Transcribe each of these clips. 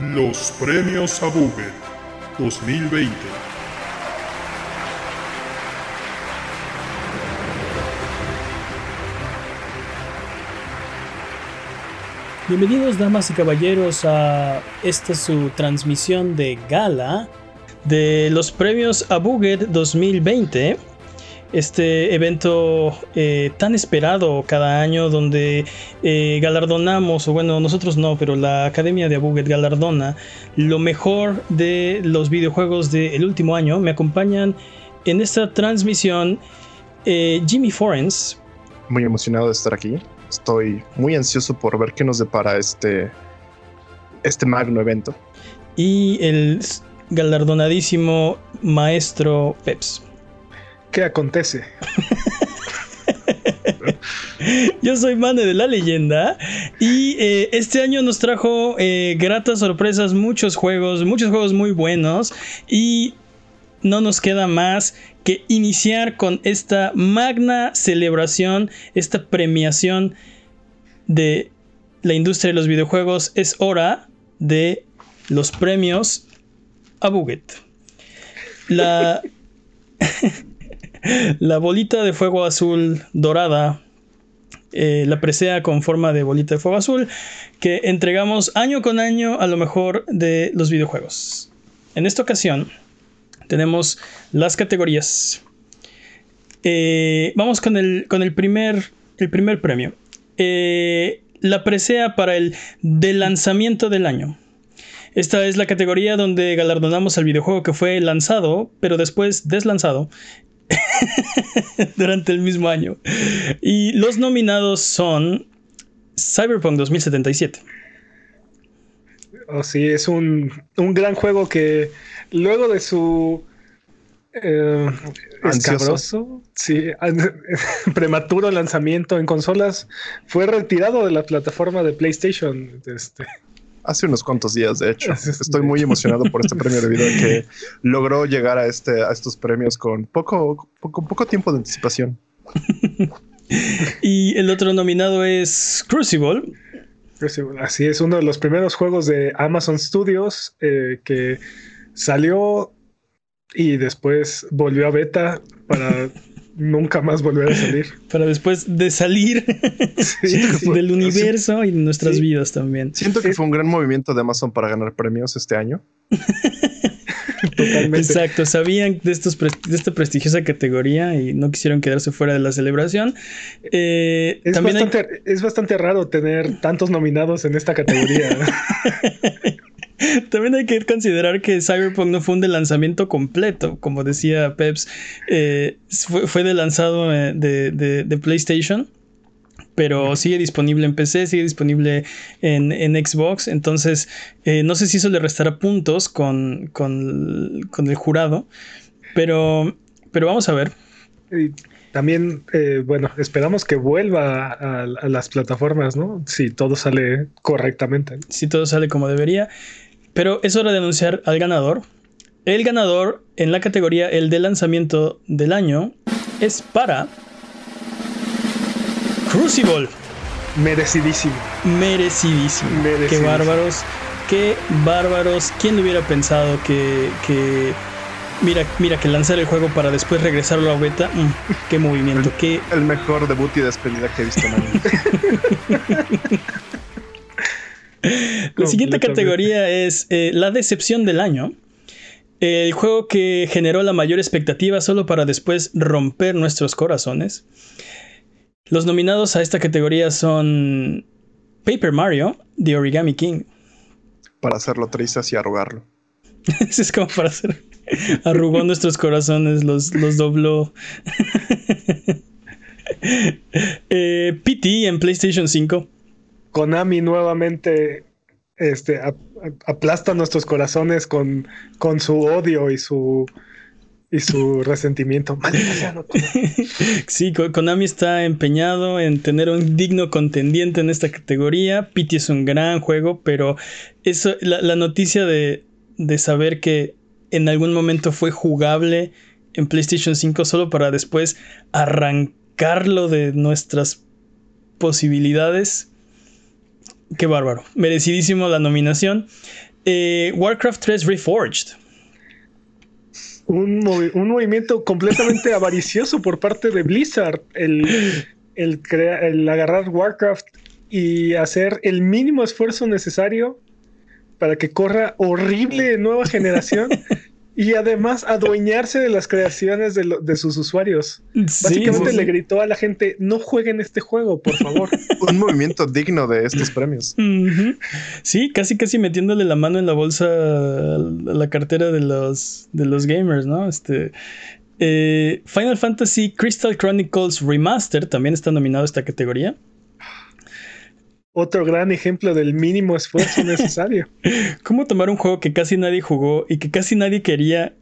Los premios a Buget 2020. Bienvenidos damas y caballeros a esta su transmisión de gala de los premios a Buget 2020 este evento eh, tan esperado cada año donde eh, galardonamos, o bueno, nosotros no, pero la Academia de Abuget galardona lo mejor de los videojuegos del último año. Me acompañan en esta transmisión eh, Jimmy Forens. Muy emocionado de estar aquí. Estoy muy ansioso por ver qué nos depara este, este magno evento. Y el galardonadísimo maestro Peps. ¿Qué acontece? Yo soy Mane de la leyenda y eh, este año nos trajo eh, gratas sorpresas, muchos juegos, muchos juegos muy buenos y no nos queda más que iniciar con esta magna celebración, esta premiación de la industria de los videojuegos. Es hora de los premios a Buget. La... La bolita de fuego azul dorada, eh, la presea con forma de bolita de fuego azul, que entregamos año con año a lo mejor de los videojuegos. En esta ocasión tenemos las categorías. Eh, vamos con el, con el, primer, el primer premio. Eh, la presea para el de lanzamiento del año. Esta es la categoría donde galardonamos al videojuego que fue lanzado, pero después deslanzado durante el mismo año. Y los nominados son Cyberpunk 2077. Oh, sí, es un, gran juego que luego de su eh, escabroso, sí, prematuro lanzamiento en consolas, fue retirado de la plataforma de PlayStation. Este. Hace unos cuantos días, de hecho. Estoy muy emocionado por este premio debido a que logró llegar a, este, a estos premios con poco, poco, poco tiempo de anticipación. y el otro nominado es Crucible. Crucible, así es, uno de los primeros juegos de Amazon Studios eh, que salió y después volvió a beta para nunca más volver a salir. Para después de salir del universo y de nuestras vidas también. Siento que fue un gran movimiento de Amazon para ganar premios este año. Totalmente. Exacto, sabían de, estos de esta prestigiosa categoría y no quisieron quedarse fuera de la celebración. Eh, es, bastante, es bastante raro tener tantos nominados en esta categoría. También hay que considerar que Cyberpunk no fue un de lanzamiento completo, como decía Peps, eh, fue, de lanzado eh, de, PlayStation, pero sigue disponible en PC, sigue disponible en, Xbox, entonces eh, no sé si eso le restará puntos con, el jurado, pero, pero vamos a ver. también, bueno, esperamos que vuelva a, a, las plataformas, ¿no? Si todo sale correctamente. Si todo sale como debería. Pero es hora de anunciar al ganador. El ganador en la categoría el de lanzamiento del año es para Crucible. Merecidísimo. Merecidísimo. Qué bárbaros. Qué bárbaros. ¿Quién hubiera pensado que, mira, mira que lanzar el juego para después regresarlo a beta? Mm, qué movimiento. El, qué... el mejor debut y despedida que he visto. En La siguiente categoría es eh, la decepción del año. El juego que generó la mayor expectativa solo para después romper nuestros corazones. Los nominados a esta categoría son Paper Mario, The Origami King. Para hacerlo triste y arrugarlo. es como para hacer. Arrugó nuestros corazones, los, los dobló. eh, PT en PlayStation 5. Konami nuevamente este, aplasta nuestros corazones con, su odio y su, y su resentimiento. sí, Konami está empeñado en tener un digno contendiente en esta categoría. Pity es un gran juego, pero eso, la, noticia de, saber que en algún momento fue jugable en PlayStation 5 solo para después arrancarlo de nuestras posibilidades Qué bárbaro. Merecidísimo la nominación. Eh, Warcraft 3 Reforged. Un, movimiento completamente avaricioso por parte de Blizzard. El, el agarrar Warcraft y hacer el mínimo esfuerzo necesario para que corra horrible nueva generación y además adueñarse de las creaciones de, sus usuarios. Básicamente le gritó a la gente, no jueguen este juego, por favor. Un movimiento digno de estos premios. Sí, casi casi metiéndole la mano en la bolsa a la cartera de los, de los gamers, ¿no? Este, eh, Final Fantasy Crystal Chronicles Remaster también está nominado a esta categoría otro gran ejemplo del mínimo esfuerzo necesario. ¿Cómo tomar un juego que casi nadie jugó y que casi nadie quería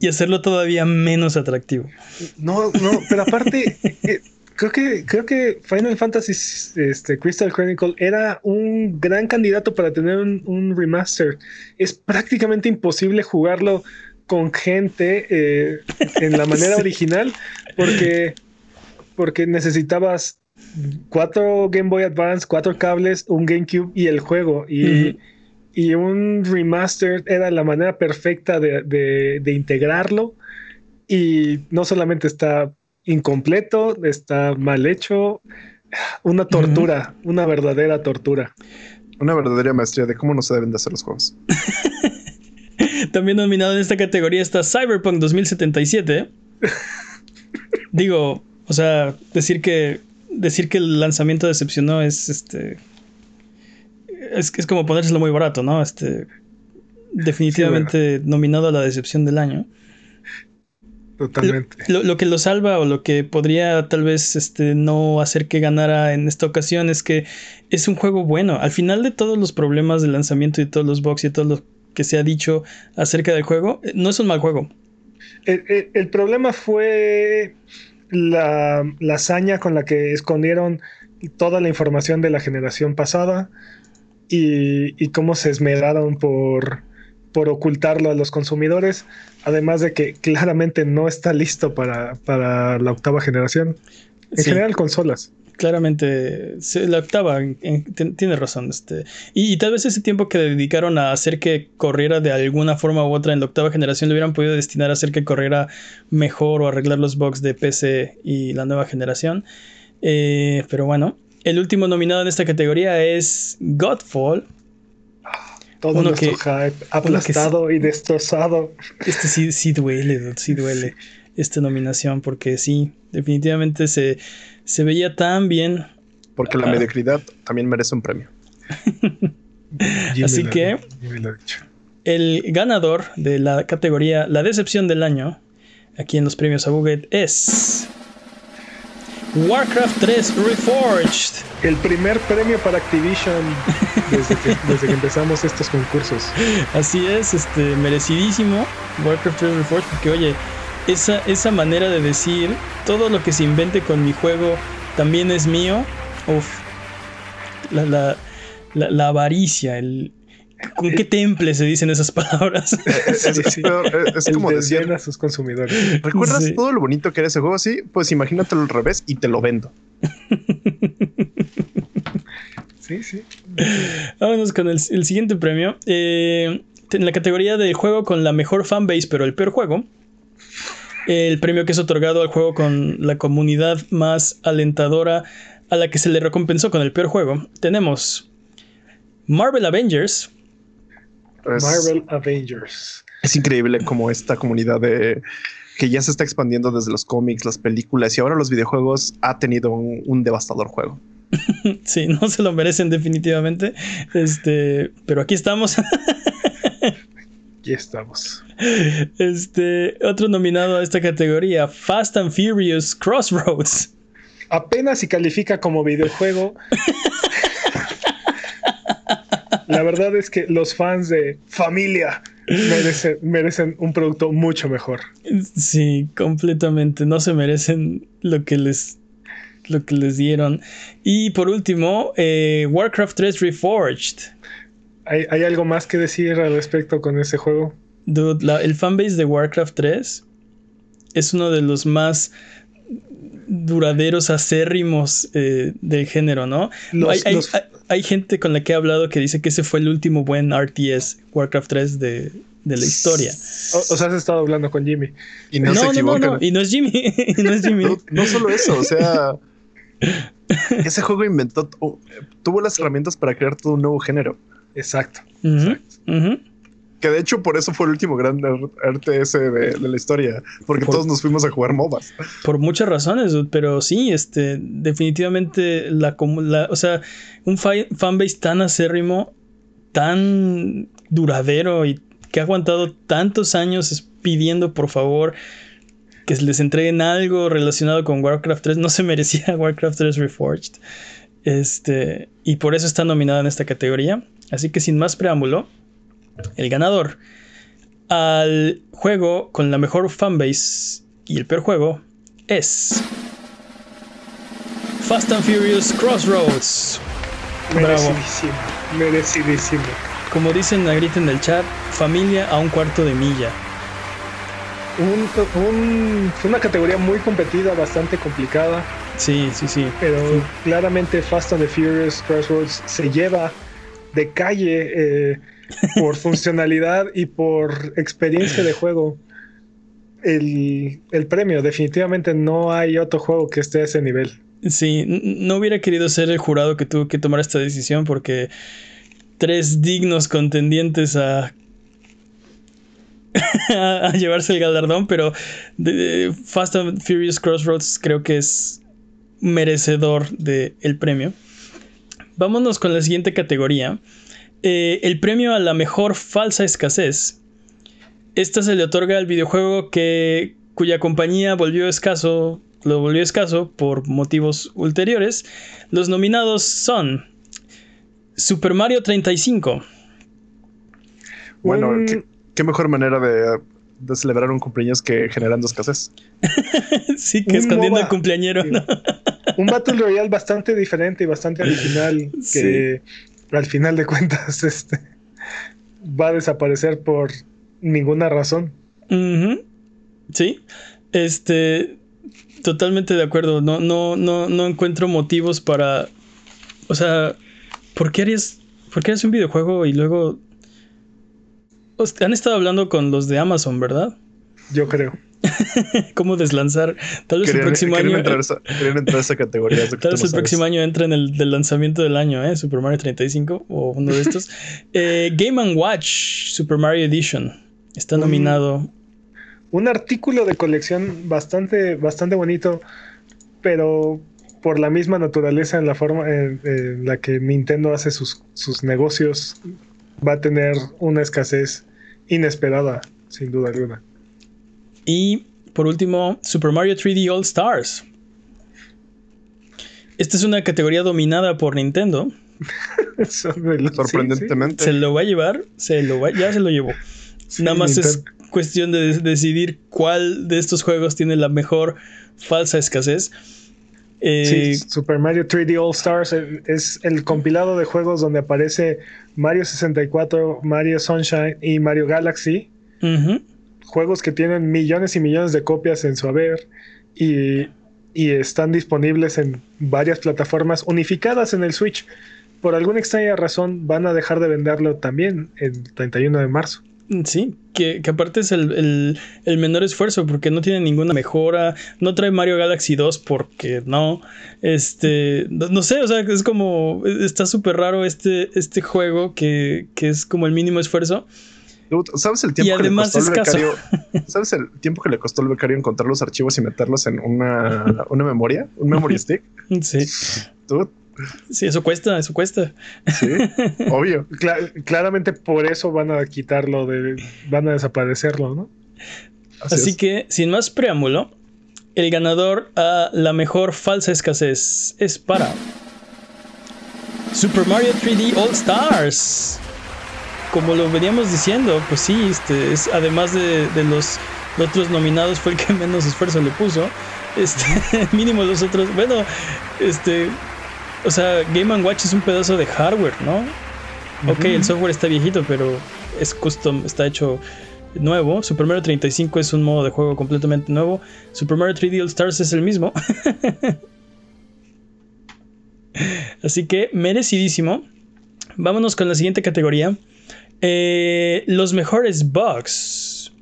y hacerlo todavía menos atractivo? No, no, pero aparte, eh, creo, que, creo que Final Fantasy este, Crystal Chronicle era un gran candidato para tener un, remaster. Es prácticamente imposible jugarlo con gente eh, en la manera original porque, porque necesitabas cuatro Game Boy Advance, cuatro cables, un GameCube y el juego. Y, un remaster era la manera perfecta de, integrarlo. Y no solamente está incompleto, está mal hecho. Una tortura, una verdadera tortura. Una verdadera maestría de cómo no se deben de hacer los juegos. También nominado en esta categoría está Cyberpunk 2077. Digo, o sea, decir que decir que el lanzamiento decepcionó es este. Es, es como ponérselo muy barato, ¿no? Este. Definitivamente nominado a la decepción del año. Totalmente. Lo, que lo salva o lo que podría tal vez este, no hacer que ganara en esta ocasión es que es un juego bueno. Al final de todos los problemas de lanzamiento y todos los bugs y todo lo que se ha dicho acerca del juego, no es un mal juego. el problema fue la, hazaña con la que escondieron toda la información de la generación pasada y, cómo se esmeraron por, por ocultarlo a los consumidores, además de que claramente no está listo para, la octava generación. En general, consolas claramente la octava tiene razón este y, tal vez ese tiempo que dedicaron a hacer que corriera de alguna forma u otra en la octava generación lo hubieran podido destinar a hacer que corriera mejor o arreglar los bugs de PC y la nueva generación eh, pero bueno el último nominado en esta categoría es Godfall. Todo uno que, aplastado y destrozado. Este sí, sí duele sí duele esta nominación porque sí definitivamente se se veía tan bien. Porque la mediocridad también merece un premio. Así que el ganador de la categoría La Decepción del Año, aquí en los premios a Google, es Warcraft 3 Reforged. El primer premio para Activision desde que, empezamos estos concursos. Así es, este, merecidísimo Warcraft 3 Reforged, porque oye, esa, esa manera de decir todo lo que se invente con mi juego también es mío. Uf. La, la, avaricia, el, ¿Con qué temple se dicen esas palabras? Es, como decir a sus consumidores. ¿Recuerdas todo lo bonito que era ese juego así? Pues imagínatelo al revés y te lo vendo. sí, sí. Vámonos con el, siguiente premio. Eh, en la categoría de juego con la mejor fanbase, pero el peor juego el premio que es otorgado al juego con la comunidad más alentadora a la que se le recompensó con el peor juego. Tenemos Marvel Avengers. Marvel Avengers. Es increíble como esta comunidad de que ya se está expandiendo desde los cómics, las películas y ahora los videojuegos ha tenido un, devastador juego. sí, no se lo merecen definitivamente. Este, pero aquí estamos. Aquí estamos. Este, otro nominado a esta categoría, Fast and Furious Crossroads. Apenas si califica como videojuego. La verdad es que los fans de familia merecen, merecen, un producto mucho mejor. Sí, completamente. No se merecen lo que les, lo que les dieron. Y por último, eh, Warcraft 3 Reforged. ¿Hay, algo más que decir al respecto con ese juego? Dude, el fanbase de Warcraft 3 es uno de los más duraderos, acérrimos eh, del género, ¿no? Los, hay gente con la que he hablado que dice que ese fue el último buen RTS Warcraft 3 de, de la historia. O, sea, has estado hablando con Jimmy. Y no, no, no, no, y no es Jimmy. no es Jimmy. No, solo eso, o sea. ese juego inventó, tuvo las herramientas para crear todo un nuevo género. Exacto. Que de hecho por eso fue el último gran RTS de, la historia, porque todos nos fuimos a jugar MOBAs. Por muchas razones, pero sí, este, definitivamente la, la o sea, un fanbase tan acérrimo, tan duradero y que ha aguantado tantos años pidiendo por favor que les entreguen algo relacionado con Warcraft 3, no se merecía Warcraft 3 Reforged. Este, y por eso está nominada en esta categoría. Así que sin más preámbulo, el ganador al juego con la mejor fanbase y el peor juego es Fast and Furious Crossroads. Merecidísimo, merecidísimo. Como dicen la grita en el chat, familia a un cuarto de milla. fue una categoría muy competida, bastante complicada. Sí, sí, sí. Pero claramente Fast and the Furious Crossroads se lleva de calle eh, por funcionalidad y por experiencia de juego. El, premio, definitivamente no hay otro juego que esté a ese nivel. Sí, no hubiera querido ser el jurado que tuvo que tomar esta decisión porque tres dignos contendientes a, a, llevarse el galardón, pero Fast and Furious Crossroads creo que es merecedor del el premio. Vámonos con la siguiente categoría. Eh, el premio a la mejor falsa escasez. Esta se le otorga al videojuego que, cuya compañía volvió escaso, lo volvió escaso por motivos ulteriores. Los nominados son Super Mario 35. Bueno, ¿qué, mejor manera de, celebrar un cumpleaños que generando escasez. sí, que escondiendo al cumpleañero un Battle Royale bastante diferente y bastante original que al final de cuentas este, va a desaparecer por ninguna razón. Sí, este, totalmente de acuerdo. No, no, no, no encuentro motivos para, o sea, ¿por qué harías, por qué harías un videojuego y luego han estado hablando con los de Amazon, ¿verdad? Yo creo. cómo deslanzar. Tal vez el próximo año. Entrar a esa, entrar a esa categoría. Tal vez el próximo año entre en el del lanzamiento del año, ¿eh? Super Mario 35 o uno de estos. eh, Game and Watch Super Mario Edition. Está nominado. Un, artículo de colección bastante, bastante bonito, pero por la misma naturaleza en la forma en, la que Nintendo hace sus, sus negocios, va a tener una escasez inesperada, sin duda alguna. Y por último, Super Mario 3D All Stars. Esta es una categoría dominada por Nintendo. Sorprendentemente. Se lo va a llevar, se lo va, ya se lo llevó. Nada más es cuestión de decidir cuál de estos juegos tiene la mejor falsa escasez. Eh, Super Mario 3D All Stars es el compilado de juegos donde aparece Mario 64, Mario Sunshine y Mario Galaxy juegos que tienen millones y millones de copias en su haber y, están disponibles en varias plataformas unificadas en el Switch. Por alguna extraña razón van a dejar de venderlo también el 31 de marzo. Sí, que, aparte es el, menor esfuerzo porque no tiene ninguna mejora. No trae Mario Galaxy 2 porque no. Este, no, sé, o sea, es como, está súper raro este, este juego que, que es como el mínimo esfuerzo. ¿Sabes el tiempo que le costó al becario? ¿Sabes el tiempo que le costó al becario encontrar los archivos y meterlos en una, una memoria? ¿Un memory stick? Sí. Sí, eso cuesta, eso cuesta. Sí, obvio. claramente por eso van a quitarlo de. van a desaparecerlo, ¿no? Así, que, sin más preámbulo, el ganador a la mejor falsa escasez es para. Super Mario 3D All Stars como lo veníamos diciendo, pues sí, este, es, además de, los, otros nominados, fue el que menos esfuerzo le puso. Este, mínimo los otros. Bueno, este. O sea, Game Watch es un pedazo de hardware, ¿no? Ok, el software está viejito, pero es custom, está hecho nuevo. Super Mario 35 es un modo de juego completamente nuevo. Super Mario 3D All Stars es el mismo. Así que merecidísimo. Vámonos con la siguiente categoría. Eh, los mejores bugs.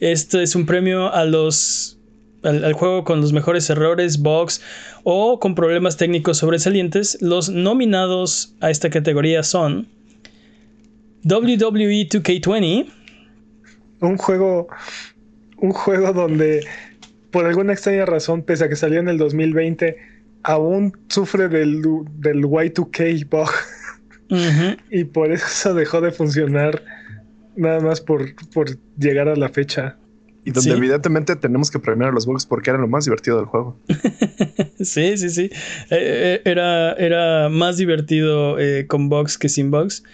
Este es un premio a los al, juego con los mejores errores, bugs o con problemas técnicos sobresalientes. Los nominados a esta categoría son WWE 2K20. Un juego, un juego donde por alguna extraña razón, pese a que salió en el 2020, aún sufre del, del Y2K bug. y por eso dejó de funcionar nada más por, por llegar a la fecha. Y donde evidentemente tenemos que premiar a los bugs porque era lo más divertido del juego. sí, sí, sí. Eh, eh, era, era más divertido eh, con bugs que sin bugs.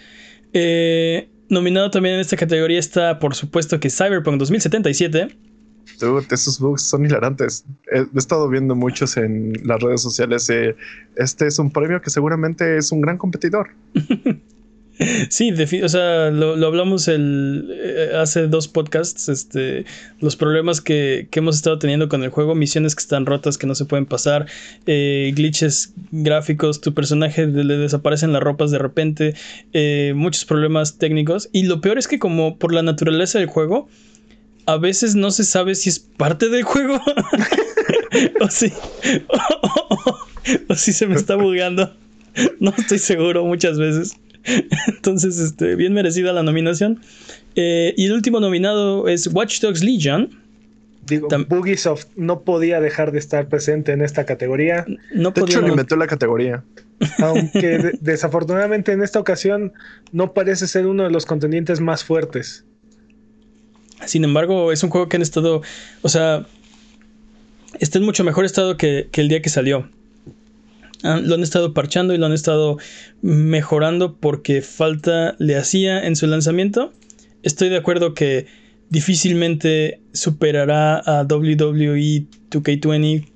nominado también en esta categoría está, por supuesto, que Cyberpunk 2077. Dude, esos bugs son hilarantes. He, estado viendo muchos en las redes sociales. este es un premio que seguramente es un gran competidor. Sí, o sea, lo, hablamos el, eh, hace dos podcasts, este, los problemas que, hemos estado teniendo con el juego, misiones que están rotas, que no se pueden pasar, eh, glitches gráficos, tu personaje le desaparecen las ropas de repente, eh, muchos problemas técnicos. Y lo peor es que como por la naturaleza del juego, a veces no se sabe si es parte del juego o si, o si se me está bugueando. No estoy seguro muchas veces. Entonces, este, bien merecida la nominación. Eh, y el último nominado es Watch Dogs Legion. Digo, Bugisoft no podía dejar de estar presente en esta categoría. No de hecho, inventó la categoría. Aunque desafortunadamente en esta ocasión no parece ser uno de los contendientes más fuertes. Sin embargo, es un juego que han estado, o sea, está en mucho mejor estado que el día que salió lo han estado parchando y lo han estado mejorando porque falta le hacía en su lanzamiento. Estoy de acuerdo que difícilmente superará a WWE 2K20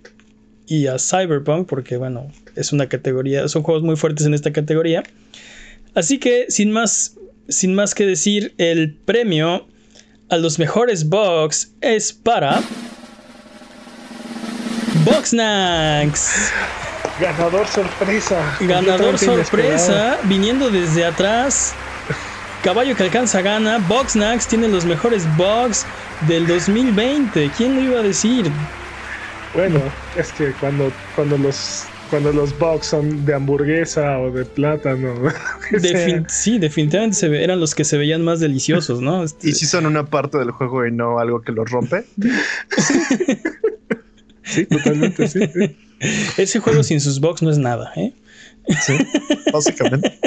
y a Cyberpunk porque bueno, es una categoría, son juegos muy fuertes en esta categoría. Así que sin más sin más que decir, el premio a los mejores bugs es para Boxnax. Ganador sorpresa. Ganador sorpresa, viniendo desde atrás. Caballo que alcanza gana. Boxnax tiene los mejores bugs del 2020. ¿Quién lo iba a decir? Bueno, es que cuando, cuando los cuando los bugs son de hamburguesa o de plátano. sí, definitivamente eran los que se veían más deliciosos, ¿no? ¿Y si son una parte del juego y no algo que los rompe? sí, totalmente, sí. Ese juego sin sus bugs no es nada, ¿eh? Sí, básicamente.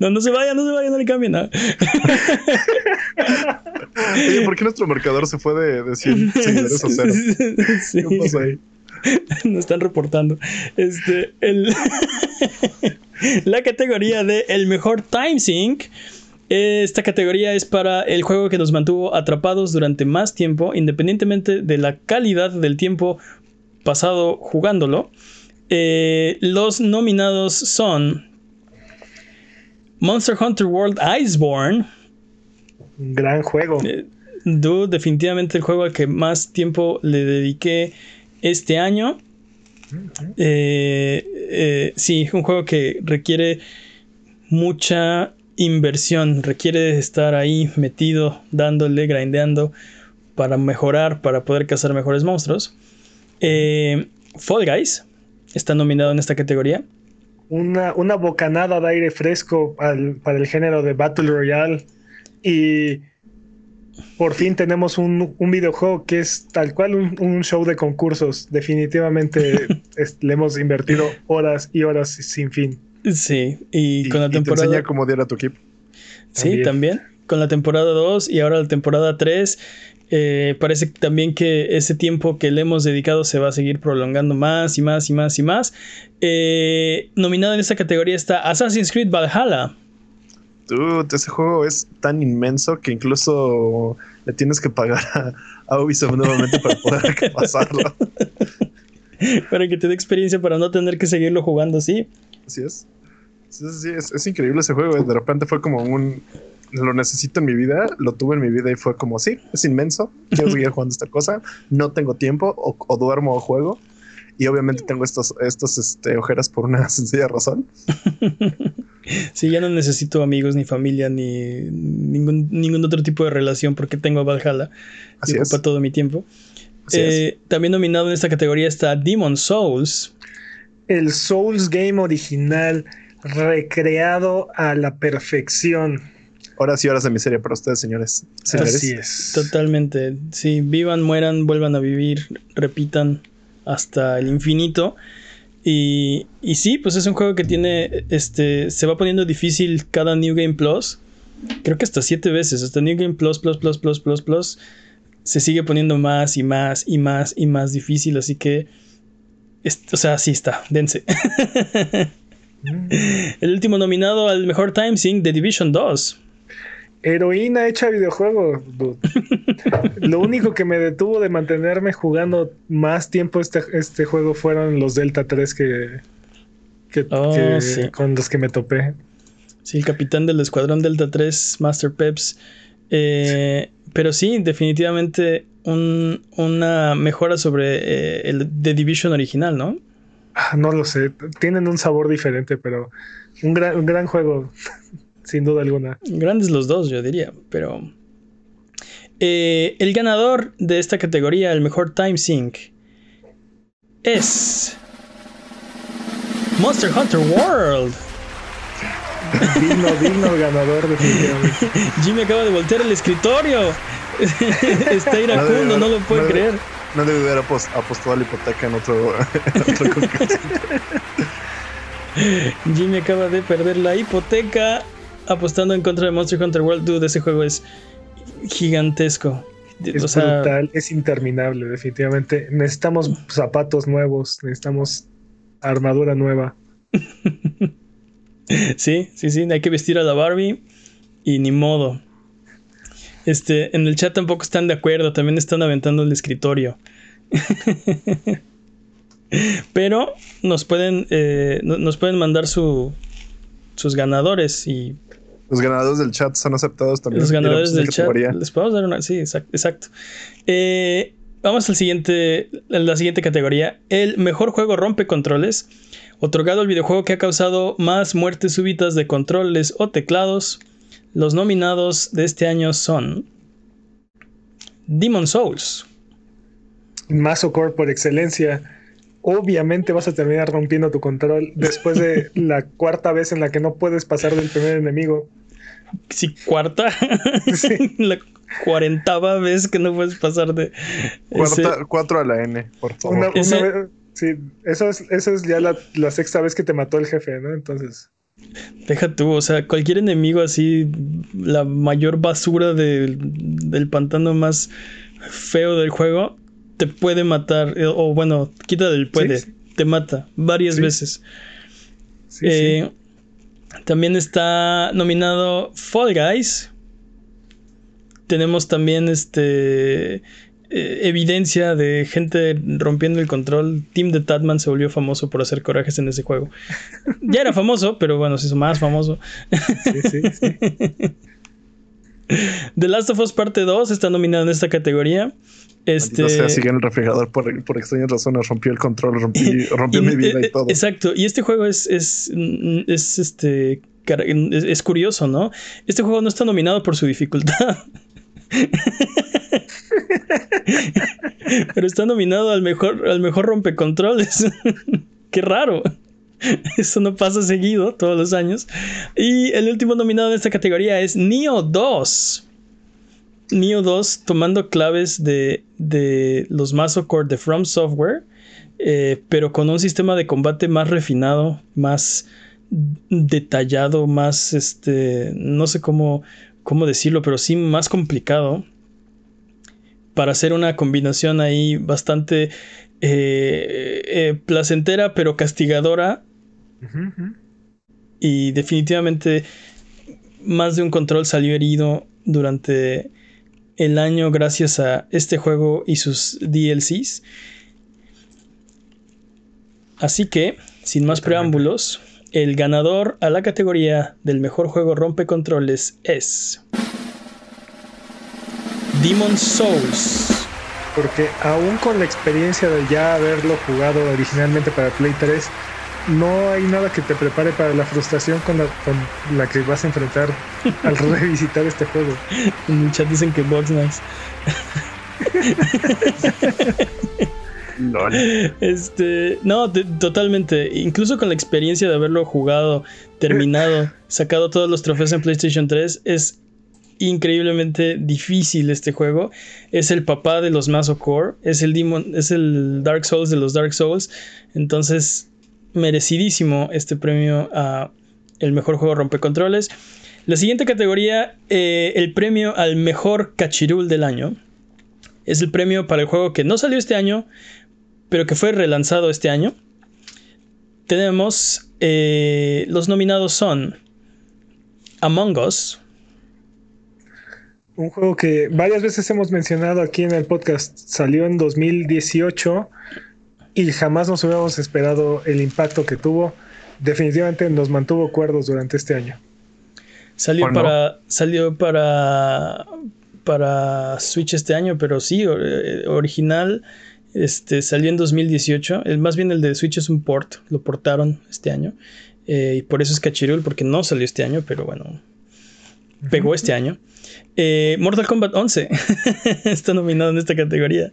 No, no se vaya, no se vaya, no le cambien nada. Oye, ¿por qué nuestro marcador se fue de, de 100 seguidores a cero? Sí. ¿Qué pasa ahí? Nos están reportando. Este, el la categoría de el mejor time sync esta categoría es para el juego que nos mantuvo atrapados durante más tiempo, independientemente de la calidad del tiempo pasado jugándolo. Eh, los nominados son Monster Hunter World Iceborne. Gran juego. Eh, definitivamente el juego al que más tiempo le dediqué este año. Eh, sí, un juego que requiere mucha inversión, requiere estar ahí metido, dándole, grindeando para mejorar, para poder cazar mejores monstruos. Eh, Fall Guys está nominado en esta categoría. Una, una bocanada de aire fresco para el género de Battle Royale. Y por fin tenemos un, videojuego que es tal cual un, show de concursos. Definitivamente le hemos invertido horas y horas sin fin. Sí, y, con la temporada. Y te enseña cómo a tu equipo. Sí, también. Con la temporada 2 y ahora la temporada 3. Eh, parece también que ese tiempo que le hemos dedicado se va a seguir prolongando más y más y más y más. Eh, nominado en esta categoría está Assassin's Creed Valhalla. Ese juego es tan inmenso que incluso le tienes que pagar a, Ubisoft nuevamente para poder pasarlo. para que te dé experiencia para no tener que seguirlo jugando así. Así es. Sí, sí, es, increíble ese juego. De repente fue como un, lo necesito en mi vida, lo tuve en mi vida y fue como, sí, es inmenso, quiero seguir jugando esta cosa, no tengo tiempo, o, duermo o juego. Y obviamente tengo estos, estos este, ojeras por una sencilla razón. sí, ya no necesito amigos, ni familia, ni ningún, ningún otro tipo de relación porque tengo Valhalla. Así ocupa todo mi tiempo. Eh, también nominado en esta categoría está Demon Souls. El Souls Game original, recreado a la perfección. Horas y horas de miseria para ustedes, señores. Así es. Totalmente. Sí, vivan, mueran, vuelvan a vivir, repitan hasta el infinito. Y, y sí, pues es un juego que tiene, este, se va poniendo difícil cada New Game Plus. Creo que hasta siete veces, hasta New Game Plus, Plus, Plus, Plus, Plus, Plus se sigue poniendo más y más y más y más difícil, así que, o sea, sí está, dense. El último nominado al mejor time sync de Division 2. Heroína hecha videojuego. Lo único que me detuvo de mantenerme jugando más tiempo este, este juego fueron los Delta 3 que, que, oh, con los que me topé. Sí, el capitán del escuadrón Delta 3, Master Peps. Eh, pero sí, definitivamente una mejora sobre eh, el The Division original, ¿no? Ah, no lo sé. Tienen un sabor diferente, pero un gran, gran juego, sin duda alguna. Grandes los dos, yo diría, pero. Eh, el ganador de esta categoría, el mejor time sync, es. Monster Hunter World. Digno, digno ganador, definitivamente. Jimmy acaba de voltear el escritorio. Está iracundo, no, lo puede creer. No debe haber apostado a la hipoteca en otro, Jimmy acaba de perder la hipoteca apostando en contra de Monster Hunter World. Dude, ese juego es gigantesco. Es brutal, es interminable, definitivamente. Necesitamos zapatos nuevos, necesitamos armadura nueva. sí, sí, sí, hay que vestir a la Barbie y ni modo. Este, en el chat tampoco están de acuerdo, también están aventando el escritorio. Pero nos pueden, eh, nos pueden mandar su, sus ganadores y... Los ganadores del chat son aceptados también. Los ganadores del chat. Les podemos dar una... Sí, exacto. Eh, vamos al siguiente, a la siguiente categoría. El mejor juego rompe controles. Otorgado al videojuego que ha causado más muertes súbitas de controles o teclados. Los nominados de este año son Demon Souls. Masocore por excelencia. Obviamente vas a terminar rompiendo tu control después de la cuarta vez en la que no puedes pasar del primer enemigo. Sí, cuarta. la cuarentava vez que no puedes pasar de. Cuatro a la N, por favor. sí, eso es, eso es ya la, la, sexta vez que te mató el jefe, ¿no? Entonces. Deja tú, o sea, cualquier enemigo así, la mayor basura del pantano más feo del juego, te puede matar. Eh, o bueno, quita del puede, te mata varias veces. Eh, también está nominado Fall Guys. Tenemos también este eh, evidencia de gente rompiendo el control. Team de Tatman se volvió famoso por hacer corajes en ese juego. ya era famoso, pero bueno, se hizo más famoso. sí, sí, The Last of Us Parte 2 está nominado en esta categoría. Este... sea, sigue en el refrigerador por, por extrañas razones, rompió el control, rompió mi vida y todo. Exacto, y este juego es, es, es este es, curioso, ¿no? Este juego no está nominado por su dificultad. Pero está nominado al mejor, al mejor rompecontroles. Qué raro. Eso no pasa seguido todos los años. Y el último nominado en esta categoría es Neo 2. Neo 2 tomando claves de, de los Masocore de From Software, eh, pero con un sistema de combate más refinado, más detallado, más, este, no sé cómo, cómo decirlo, pero sí más complicado para hacer una combinación ahí bastante eh, eh, placentera pero castigadora. Y definitivamente más de un control salió herido durante el año gracias a este juego y sus DLCs. Así que, sin más preámbulos, el ganador a la categoría del mejor juego rompecontroles es Demon Souls. Porque aún con la experiencia de ya haberlo jugado originalmente para Play 3, no hay nada que te prepare para la frustración con la, con la que vas a enfrentar al revisitar este juego. En el chat dicen que Box Nice. Este, no, totalmente. Incluso con la experiencia de haberlo jugado, terminado, sacado todos los trofeos en PlayStation 3, es increíblemente difícil este juego. Es el papá de los Maso Core, es el Demon, es el Dark Souls de los Dark Souls. Entonces, merecidísimo este premio a el mejor juego rompecontroles. La siguiente categoría, eh, el premio al mejor cachirul del año. Es el premio para el juego que no salió este año, pero que fue relanzado este año. Tenemos eh, los nominados son Among Us. Un juego que varias veces hemos mencionado aquí en el podcast. Salió en 2018 y jamás nos hubiéramos esperado el impacto que tuvo. Definitivamente nos mantuvo cuerdos durante este año. Salió para. Salió para. Para Switch este año, pero sí, eh, original este, salió en 2018. El, más bien el de Switch es un port. Lo portaron este año. Eh, y por eso es Cachirul, porque no salió este año, pero bueno. Pegó este año. Eh, Mortal Kombat 11 está nominado en esta categoría.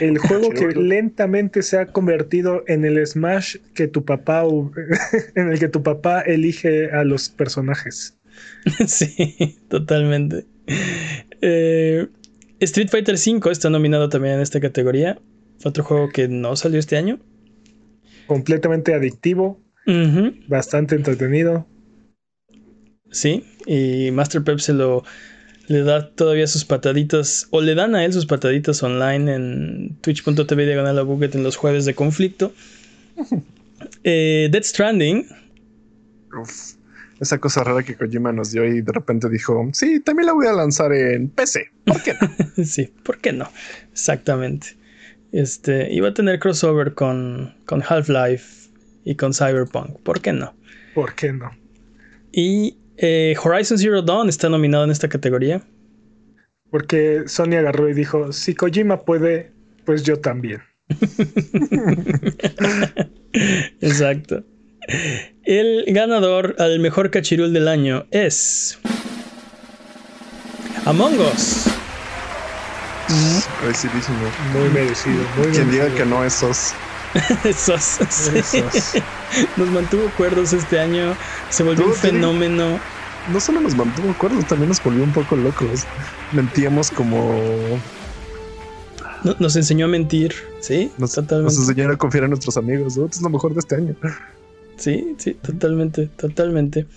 El juego que lentamente se ha convertido en el Smash que tu papá en el que tu papá elige a los personajes. sí, totalmente. Eh, Street Fighter V está nominado también en esta categoría. Otro juego que no salió este año. Completamente adictivo. Bastante entretenido. Sí, y Master Pep se lo le da todavía sus pataditas, o le dan a él sus pataditas online en twitch.tv diagonal a Buget en los jueves de conflicto. eh, Dead Stranding. esa cosa rara que Kojima nos dio y de repente dijo, sí, también la voy a lanzar en PC. ¿Por qué no? sí, ¿por qué no? Exactamente. Este, iba a tener crossover con, con Half-Life y con Cyberpunk. ¿Por qué no? ¿Por qué no? Y eh, Horizon Zero Dawn está nominado en esta categoría. Porque Sony agarró y dijo, si Kojima puede, pues yo también. Exacto. El ganador al mejor cachirul del año es Among Us. Merecidísimo. Muy merecido. Muy Quien diga que no es SOS. SOS. Nos mantuvo cuerdos este año. Se volvió un fenómeno. No solo nos mantuvo cuerdos, también nos volvió un poco locos. Mentíamos como. nos enseñó a mentir, sí, nos, totalmente. Nos enseñó a confiar en nuestros amigos. Esto es lo mejor de este año. Sí, sí, totalmente, totalmente.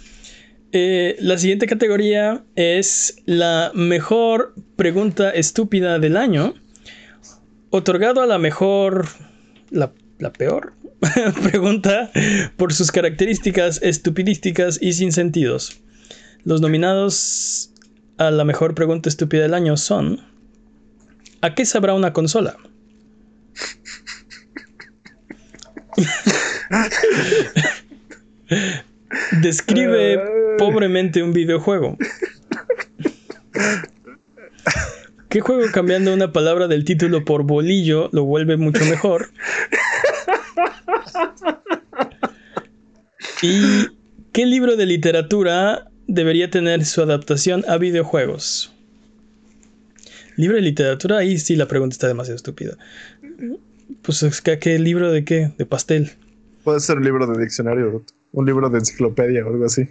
Eh, la siguiente categoría es la mejor pregunta estúpida del año, otorgado a la mejor, la, peor pregunta por sus características estupidísticas y sin sentidos. Los nominados a la mejor pregunta estúpida del año son ¿A qué sabrá una consola? Describe pobremente un videojuego. ¿Qué juego cambiando una palabra del título por bolillo lo vuelve mucho mejor? ¿Y qué libro de literatura debería tener su adaptación a videojuegos? Libro de literatura, ahí sí la pregunta está demasiado estúpida. Pues ¿qué libro de qué? De pastel. Puede ser un libro de diccionario, un libro de enciclopedia o algo así.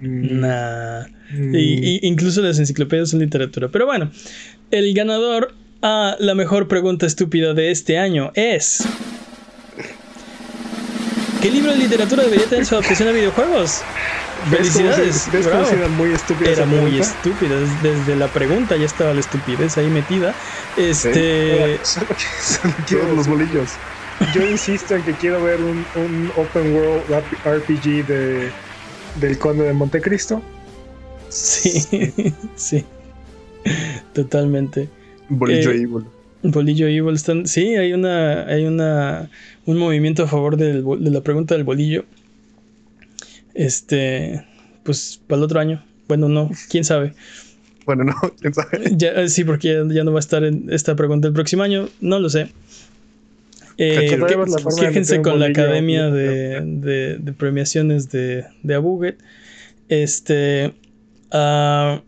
Nah. Y, incluso las enciclopedias son literatura. Pero bueno, el ganador a la mejor pregunta estúpida de este año es. ¿Qué libro de literatura debería tener su adaptación a videojuegos? Felicidades. era muy estúpida. Era muy estúpida. Desde la pregunta ya estaba la estupidez ahí metida. Este. Todos los bolillos. Yo insisto en que quiero ver un, open world RPG de, del Conde de Montecristo. Sí, sí. Totalmente. Bolillo eh. Bolillo Evil. Están, sí, hay una. Hay una. un movimiento a favor de la pregunta del bolillo. Este. Pues para el otro año. Bueno, no, quién sabe. Bueno, no, quién sabe. sí, porque ya, no va a estar en esta pregunta el próximo año. No lo sé. Eh, quéjense con la academia de, de, premiaciones de, de Abuget. Este. Uh,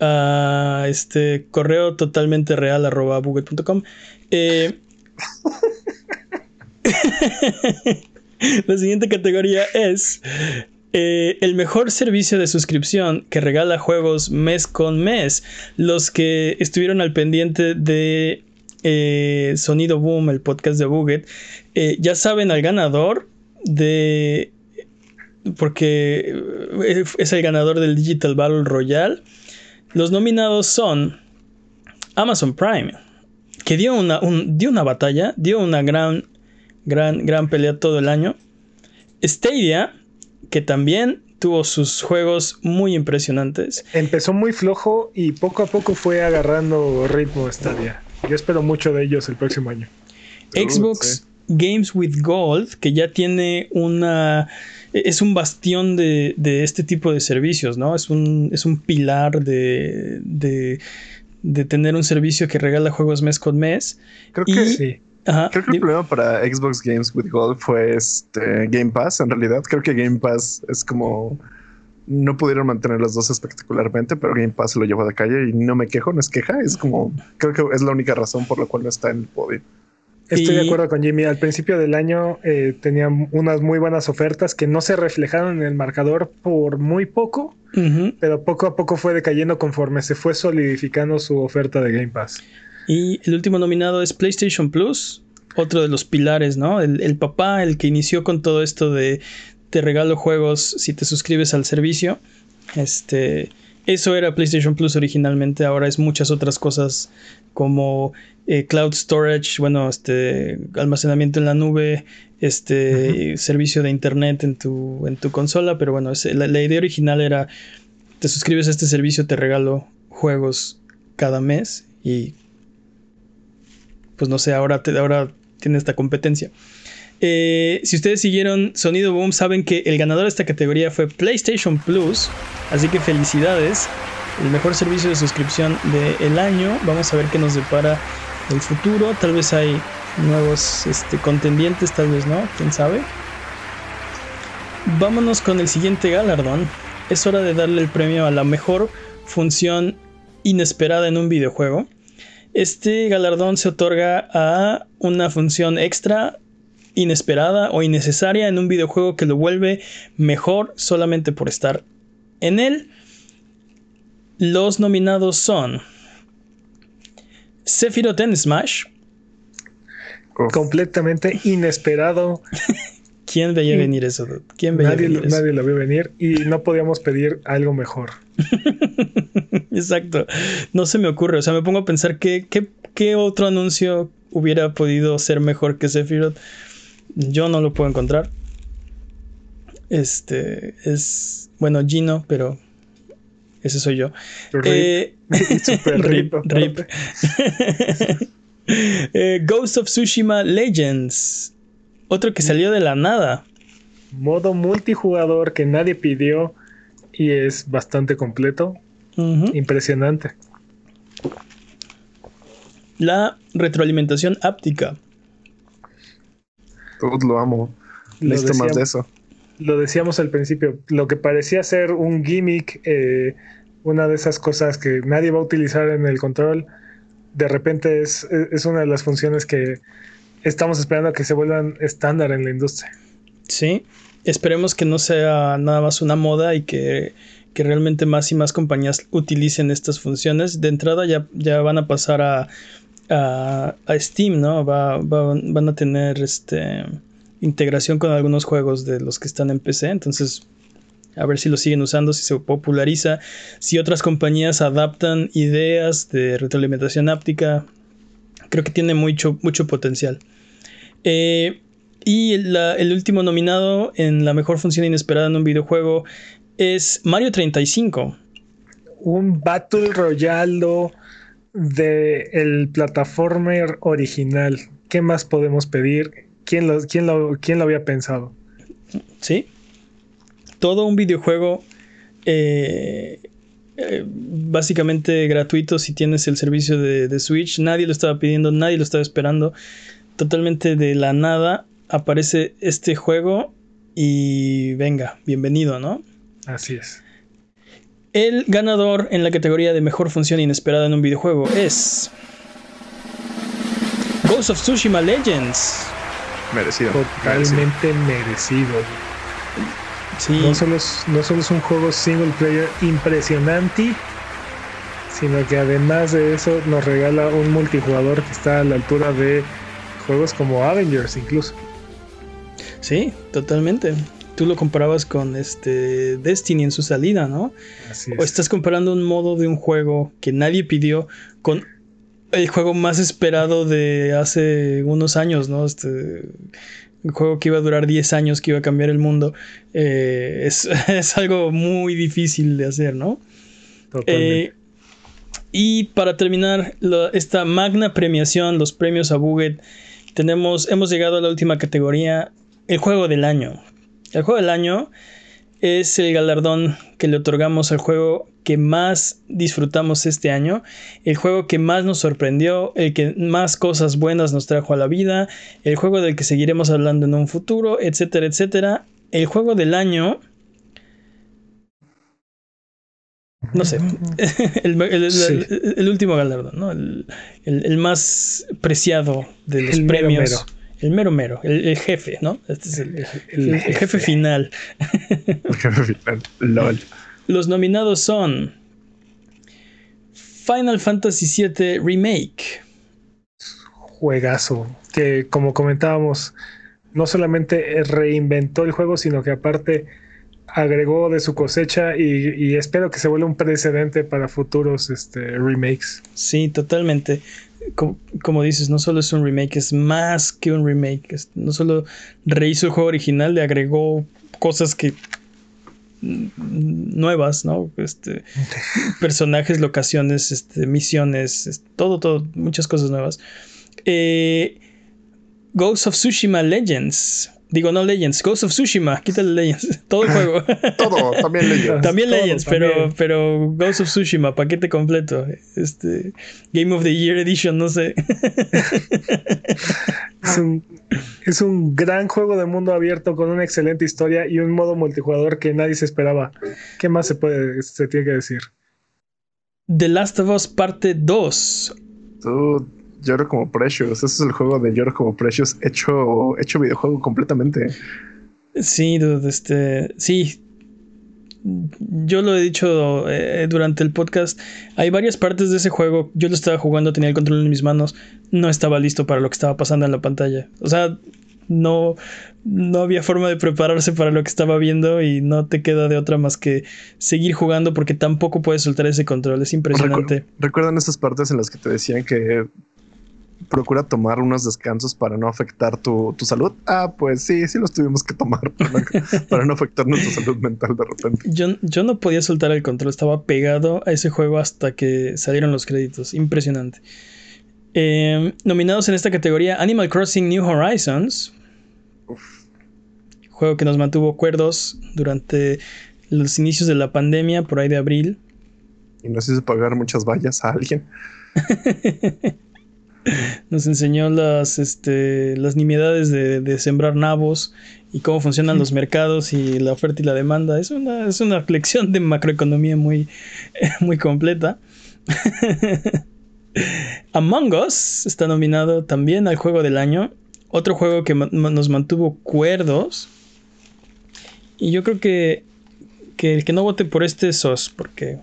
este correo totalmente real arroba abuget.com. Eh, la siguiente categoría es eh, el mejor servicio de suscripción que regala juegos mes con mes. Los que estuvieron al pendiente de eh, Sonido Boom, el podcast de Buget, ya saben al ganador de... porque es el ganador del Digital Battle Royale. Los nominados son Amazon Prime, que dio una, dio una batalla, dio una gran, gran, gran pelea todo el año. Stadia, que también tuvo sus juegos muy impresionantes. Empezó muy flojo y poco a poco fue agarrando ritmo Stadia. Yo espero mucho de ellos el próximo año. Xbox Games with Gold, que ya tiene una... Es un bastión de, este tipo de servicios, ¿no? Es un, es un pilar de, de, tener un servicio que regala juegos mes con mes. Creo que sí. Creo que el problema para Xbox Games with Gold fue este Game Pass, en realidad. Creo que Game Pass es como. No pudieron mantener los dos espectacularmente, pero Game Pass se lo llevó de calle y no me quejo, no es queja. Es como. Creo que es la única razón por la cual no está en el podio. Estoy de acuerdo con Jimmy. Al principio del año eh, tenían unas muy buenas ofertas que no se reflejaron en el marcador por muy poco, pero poco a poco fue decayendo conforme se fue solidificando su oferta de Game Pass. Y el último nominado es PlayStation Plus, otro de los pilares, ¿no? El, papá, el que inició con todo esto de te regalo juegos si te suscribes al servicio. Este, eso era PlayStation Plus originalmente, ahora es muchas otras cosas como eh, cloud storage, bueno, este almacenamiento en la nube, este servicio de internet en tu, en tu consola, pero bueno, la, la, idea original era te suscribes a este servicio, te regalo juegos cada mes y pues no sé, ahora, ahora tiene esta competencia. Eh, si ustedes siguieron Sonido Boom, saben que el ganador de esta categoría fue PlayStation Plus. Así que felicidades. El mejor servicio de suscripción del año. Vamos a ver qué nos depara el futuro. Tal vez hay nuevos este, contendientes, tal vez no, quién sabe. Vámonos con el siguiente galardón. Es hora de darle el premio a la mejor función inesperada en un videojuego. Este galardón se otorga a una función extra, inesperada o innecesaria en un videojuego que lo vuelve mejor solamente por estar en él. Los nominados son Sephiroth en Smash. Completamente inesperado. ¿Quién veía venir eso? ¿Quién nadie, nadie lo vio venir y no podíamos pedir algo mejor. Exacto. No se me ocurre. O sea, me pongo a pensar qué, qué, otro anuncio hubiera podido ser mejor que Sephiroth. Yo no lo puedo encontrar. Este es. Bueno, Gino, pero. Ese soy yo. Rip. Eh, rip, rip. Eh, Ghost of Tsushima Legends. Otro que salió de la nada. Modo multijugador que nadie pidió y es bastante completo. Impresionante. La retroalimentación áptica. Todos lo amo. Listo más de eso. Lo decíamos al principio. Lo que parecía ser un gimmick, eh, una de esas cosas que nadie va a utilizar en el control, de repente es, es una de las funciones que estamos esperando a que se vuelvan estándar en la industria. Sí, esperemos que no sea nada más una moda y que, realmente más y más compañías utilicen estas funciones. De entrada ya, ya van a pasar a, a, Steam, ¿no? Va, van a tener este integración con algunos juegos de los que están en PC, entonces a ver si lo siguen usando, si se populariza, si otras compañías adaptan ideas de retroalimentación áptica, creo que tiene mucho, mucho potencial. Eh, y el último nominado en la mejor función inesperada en un videojuego es Mario 35. Un Battle Royale de el plataformer original. ¿Qué más podemos pedir? ¿Quién lo, quién lo, quién lo había pensado? Sí. Todo un videojuego eh, eh, básicamente gratuito si tienes el servicio de, de, Switch. Nadie lo estaba pidiendo, nadie lo estaba esperando. Totalmente de la nada aparece este juego y venga, bienvenido, ¿no? Así es. El ganador en la categoría de mejor función inesperada en un videojuego es Ghost of Tsushima Legends. Merecido. Totalmente merecido. Sí. No solo, es, no solo es un juego single player impresionante, sino que además de eso nos regala un multijugador que está a la altura de juegos como Avengers incluso. Sí, totalmente. Tú lo comparabas con este Destiny en su salida, ¿no? Así es. O estás comparando un modo de un juego que nadie pidió con el juego más esperado de hace unos años, ¿no? Este un juego que iba a durar 10 años, que iba a cambiar el mundo. Eh, es, es, algo muy difícil de hacer, ¿no? Eh, y para terminar la, esta magna premiación, los premios a Buget, tenemos, hemos llegado a la última categoría, el juego del año. El juego del año es el galardón que le otorgamos al juego que más disfrutamos este año, el juego que más nos sorprendió, el que más cosas buenas nos trajo a la vida, el juego del que seguiremos hablando en un futuro, etcétera, etcétera. El juego del año... No sé, el, el, el, sí. el último galardón, ¿no? el, más preciado de los premios. Mero, mero. El mero mero, el, jefe, ¿no? Este es el, jefe. jefe. final. El jefe final, LOL. Los nominados son Final Fantasy VII Remake. Juegazo, que como comentábamos, no solamente reinventó el juego, sino que aparte agregó de su cosecha y, y espero que se vuelva un precedente para futuros este, remakes. Sí, totalmente. Como, como, dices, no solo es un remake, es más que un remake. Es, no solo rehizo el juego original, le agregó cosas que nuevas, ¿no? Este, personajes, locaciones, este, misiones, este, todo, todo, muchas cosas nuevas. Eh, Ghost of Tsushima Legends. Digo, no Legends, Ghost of Tsushima, quítale Legends, todo el juego. todo, también Legends. También todo, Legends, también. pero, pero Ghost of Tsushima, paquete completo. Este, Game of the Year Edition, no sé. es, un, es un gran juego de mundo abierto con una excelente historia y un modo multijugador que nadie se esperaba. ¿Qué más se puede, se tiene que decir? The Last of Us parte 2. Dude, lloro como Precious. Ese es el juego de lloro como Precious hecho, hecho videojuego completamente. Sí, dude, este. Sí. Yo lo he dicho eh, durante el podcast. Hay varias partes de ese juego. Yo lo estaba jugando, tenía el control en mis manos. No estaba listo para lo que estaba pasando en la pantalla. O sea, no, no había forma de prepararse para lo que estaba viendo y no te queda de otra más que seguir jugando porque tampoco puedes soltar ese control. Es impresionante. Recu ¿Recuerdan esas partes en las que te decían que procura tomar unos descansos para no afectar tu, tu, salud. Ah, pues sí, sí los tuvimos que tomar para no, para no afectar nuestra salud mental de repente. Yo, yo, no podía soltar el control, estaba pegado a ese juego hasta que salieron los créditos. Impresionante. Eh, nominados en esta categoría Animal Crossing New Horizons. Uf. Juego que nos mantuvo cuerdos durante los inicios de la pandemia, por ahí de abril. Y nos hizo pagar muchas vallas a alguien. Nos enseñó las, este, las nimiedades de, de, sembrar nabos y cómo funcionan los mercados y la oferta y la demanda. Es una, es una lección de macroeconomía muy, muy completa. Among Us está nominado también al juego del año. Otro juego que nos mantuvo cuerdos. Y yo creo que, que el que no vote por este es SOS, porque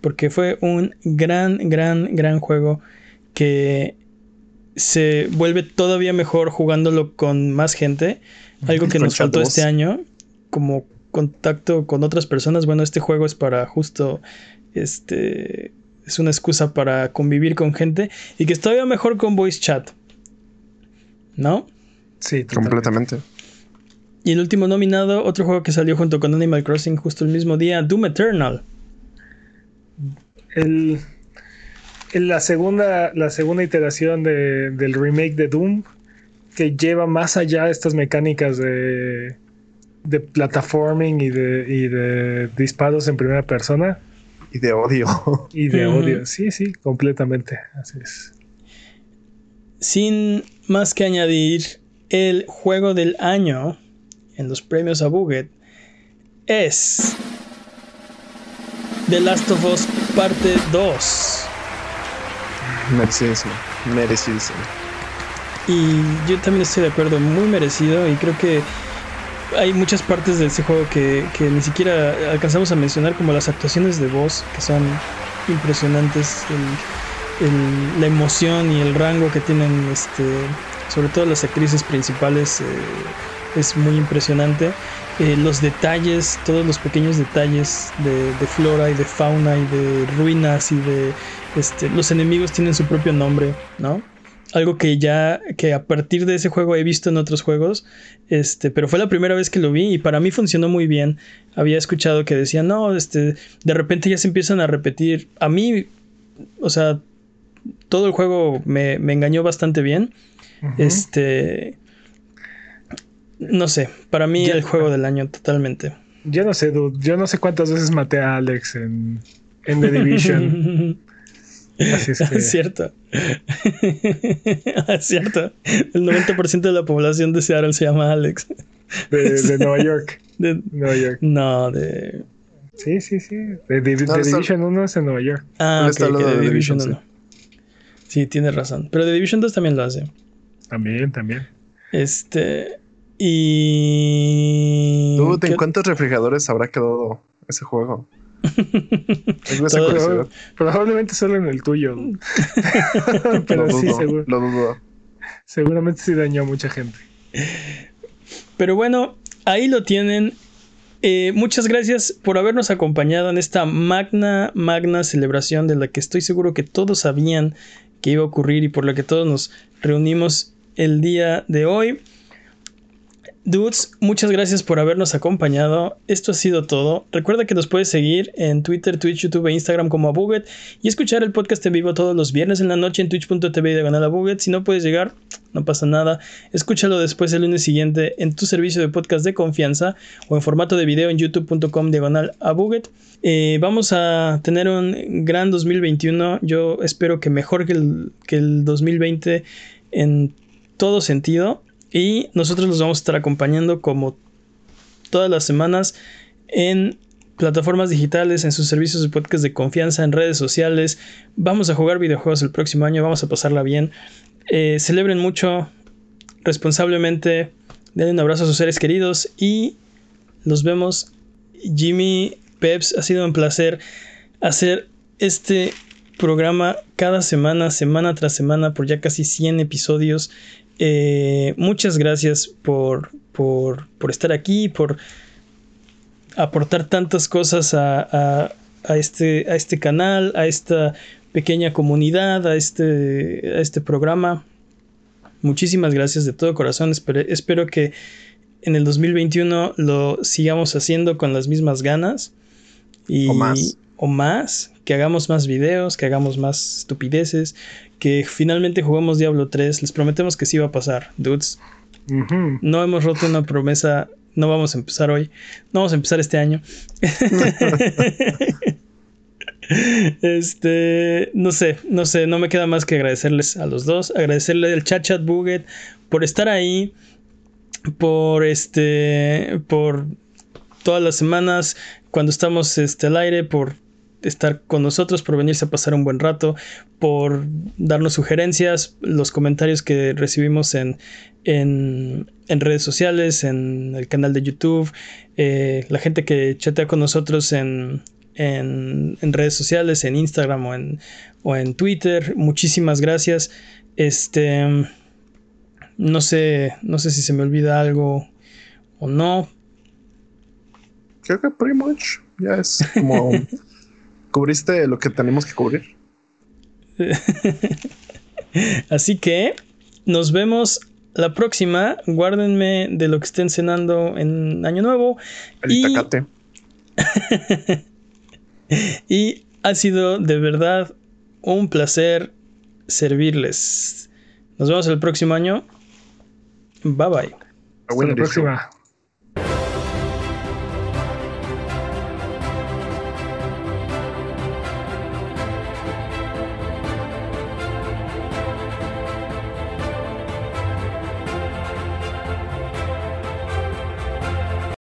porque fue un gran, gran, gran juego que se vuelve todavía mejor jugándolo con más gente. Algo que nos faltó este año, como contacto con otras personas. Bueno, este juego es para justo, este, es una excusa para convivir con gente y que es todavía mejor con voice chat. ¿No? Sí, totalmente. completamente. Y el último nominado, otro juego que salió junto con Animal Crossing justo el mismo día, Doom Eternal el, el, la, segunda, la segunda iteración de, del remake de Doom que lleva más allá estas mecánicas de, de platforming y de, y de disparos en primera persona. Y de odio. Y de odio, sí, sí, completamente. Así es. Sin más que añadir, el juego del año en los premios a Buget es The Last of Us Parte 2. Merecidísimo, merecidísimo. Y yo también estoy de acuerdo, muy merecido y creo que hay muchas partes de ese juego que, que ni siquiera alcanzamos a mencionar, como las actuaciones de voz, que son impresionantes, el, la emoción y el rango que tienen, este, sobre todo las actrices principales, eh, es muy impresionante. Eh, los detalles, todos los pequeños detalles de, de, flora y de fauna y de ruinas y de este, los enemigos tienen su propio nombre, ¿no? Algo que ya que a partir de ese juego he visto en otros juegos, este, pero fue la primera vez que lo vi y para mí funcionó muy bien. Había escuchado que decían, "No, este, de repente ya se empiezan a repetir." A mí, o sea, todo el juego me, me engañó bastante bien. Uh -huh. Este no sé, para mí ya, el juego del año totalmente. Yo no sé, dude, yo no sé cuántas veces maté a Alex en, en The Division. Así es, que... es cierto. es cierto. El 90% de la población de Seattle se llama Alex. De, de Nueva York. De Nueva York. No, de. Sí, sí, sí. De, de, de Division 1 es en Nueva York. Ah, ok, okay, de Division 1. Sí, tienes razón. Pero de Division 2 también lo hace. También, también. Este. Y. ¿Tú ¿en cuántos refrigeradores habrá quedado ese juego? Todo, probablemente solo en el tuyo. Pero lo sí, dudo, seguro. Lo dudo. Seguramente sí dañó a mucha gente. Pero bueno, ahí lo tienen. Eh, muchas gracias por habernos acompañado en esta magna, magna celebración de la que estoy seguro que todos sabían que iba a ocurrir y por la que todos nos reunimos el día de hoy. Dudes, muchas gracias por habernos acompañado. Esto ha sido todo. Recuerda que nos puedes seguir en Twitter, Twitch, YouTube e Instagram como Abuget y escuchar el podcast en vivo todos los viernes en la noche en twitch.tv diagonal Abuget. Si no puedes llegar, no pasa nada. Escúchalo después el lunes siguiente en tu servicio de podcast de confianza o en formato de video en youtube.com diagonal Abuget. Eh, vamos a tener un gran 2021. Yo espero que mejor que el, que el 2020 en todo sentido. Y nosotros los vamos a estar acompañando como todas las semanas en plataformas digitales, en sus servicios de podcast de confianza, en redes sociales. Vamos a jugar videojuegos el próximo año, vamos a pasarla bien. Eh, celebren mucho, responsablemente, den un abrazo a sus seres queridos y los vemos. Jimmy, Peps, ha sido un placer hacer este programa cada semana, semana tras semana, por ya casi 100 episodios. Eh, muchas gracias por, por, por, estar aquí, por aportar tantas cosas a, a, este, a este canal, a esta pequeña comunidad, a este, a este programa. Muchísimas gracias de todo corazón. Espero, espero que en el 2021 lo sigamos haciendo con las mismas ganas. Y, o más. O más, que hagamos más videos, que hagamos más estupideces, que finalmente juguemos Diablo 3. Les prometemos que sí va a pasar, dudes. Uh -huh. No hemos roto una promesa. No vamos a empezar hoy. No vamos a empezar este año. este, no sé, no sé, no me queda más que agradecerles a los dos, agradecerle al chat chat Buget por estar ahí, por este, por todas las semanas cuando estamos este, al aire, por estar con nosotros, por venirse a pasar un buen rato, por darnos sugerencias, los comentarios que recibimos en, en, en redes sociales, en el canal de YouTube, eh, la gente que chatea con nosotros en, en, en, redes sociales, en Instagram o en, o en Twitter. Muchísimas gracias. Este no sé, no sé si se me olvida algo o no. Creo que pretty much ya es como cubriste lo que tenemos que cubrir. Así que nos vemos la próxima. Guárdenme de lo que estén cenando en Año Nuevo. El y... Itacate. y ha sido de verdad un placer servirles. Nos vemos el próximo año. Bye bye. Hasta la próxima.